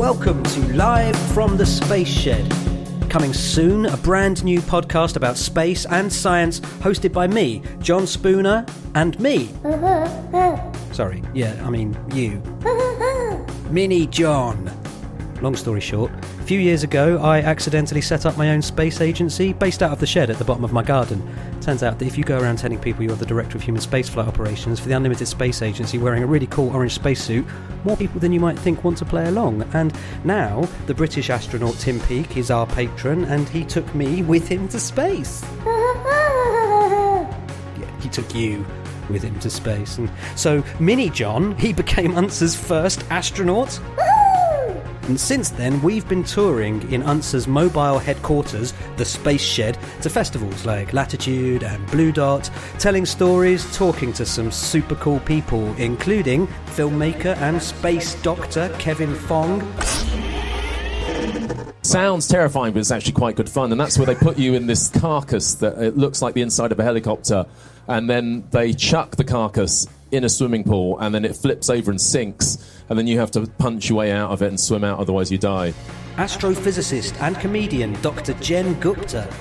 Welcome to Live from the Space Shed. Coming soon, a brand new podcast about space and science hosted by me, John Spooner, and me. Sorry, yeah, I mean you. Mini John. Long story short, few years ago I accidentally set up my own space agency based out of the shed at the bottom of my garden. Turns out that if you go around telling people you're the director of human spaceflight operations for the Unlimited Space Agency wearing a really cool orange spacesuit, more people than you might think want to play along. And now, the British astronaut Tim Peake is our patron and he took me with him to space. Yeah, he took you with him to space. And so, Mini John, he became UNSA's first astronaut. And since then, we've been touring in UNSA's mobile headquarters, the Space Shed, to festivals like Latitude and Blue Dot, telling stories, talking to some super cool people, including filmmaker and space doctor Kevin Fong. Sounds terrifying, but it's actually quite good fun. And that's where they put you in this carcass that it looks like the inside of a helicopter. And then they chuck the carcass in a swimming pool, and then it flips over and sinks. And then you have to punch your way out of it and swim out, otherwise, you die. Astrophysicist and comedian Dr. Jen Gupta.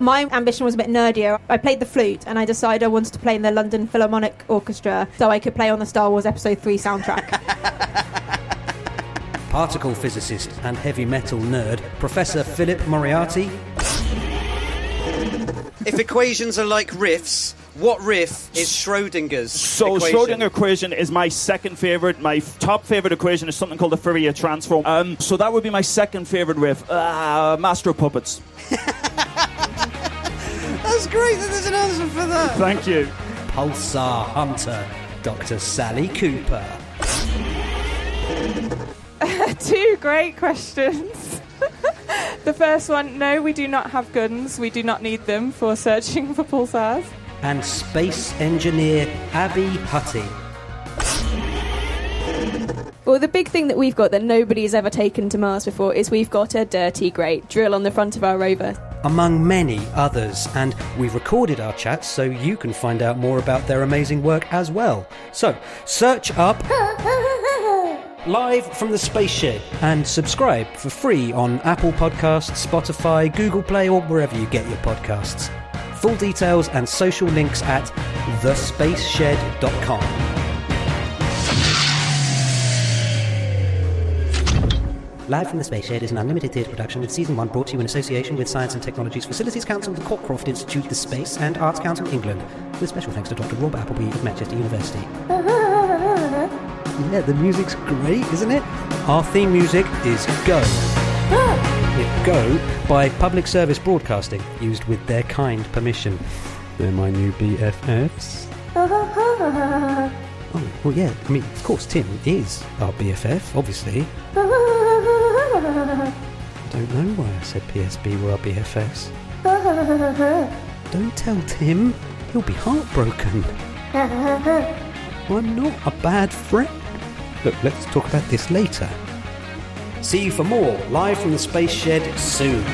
My ambition was a bit nerdier. I played the flute and I decided I wanted to play in the London Philharmonic Orchestra so I could play on the Star Wars Episode 3 soundtrack. Particle physicist and heavy metal nerd Professor Philip Moriarty. If equations are like riffs, what riff is Schrodinger's So equation? Schrodinger equation is my second favorite. My f- top favorite equation is something called the Fourier transform. Um, so that would be my second favorite riff. Uh, Master of Puppets. That's great that there's an answer for that. Thank you. Pulsar Hunter Dr. Sally Cooper. Two great questions. the first one no, we do not have guns. We do not need them for searching for pulsars. And space engineer Abby Hutty. well, the big thing that we've got that nobody has ever taken to Mars before is we've got a dirty great drill on the front of our rover. among many others. And we've recorded our chats so you can find out more about their amazing work as well. So, search up Live from the Space Shed and subscribe for free on Apple Podcasts, Spotify, Google Play, or wherever you get your podcasts. Full details and social links at thespaceshed.com. Live from the Space Shed is an unlimited theatre production with Season 1 brought to you in association with Science and Technologies Facilities Council, the Cockcroft Institute, the Space and Arts Council England, with special thanks to Dr. Rob Appleby of Manchester University. Yeah, the music's great, isn't it? Our theme music is Go. Yeah, Go by Public Service Broadcasting, used with their kind permission. They're my new BFFs. Oh, well, yeah, I mean, of course, Tim is our BFF, obviously. I don't know why I said PSB were our BFFs. Don't tell Tim, he'll be heartbroken. I'm not a bad friend. Look, let's talk about this later. See you for more live from the Space Shed soon.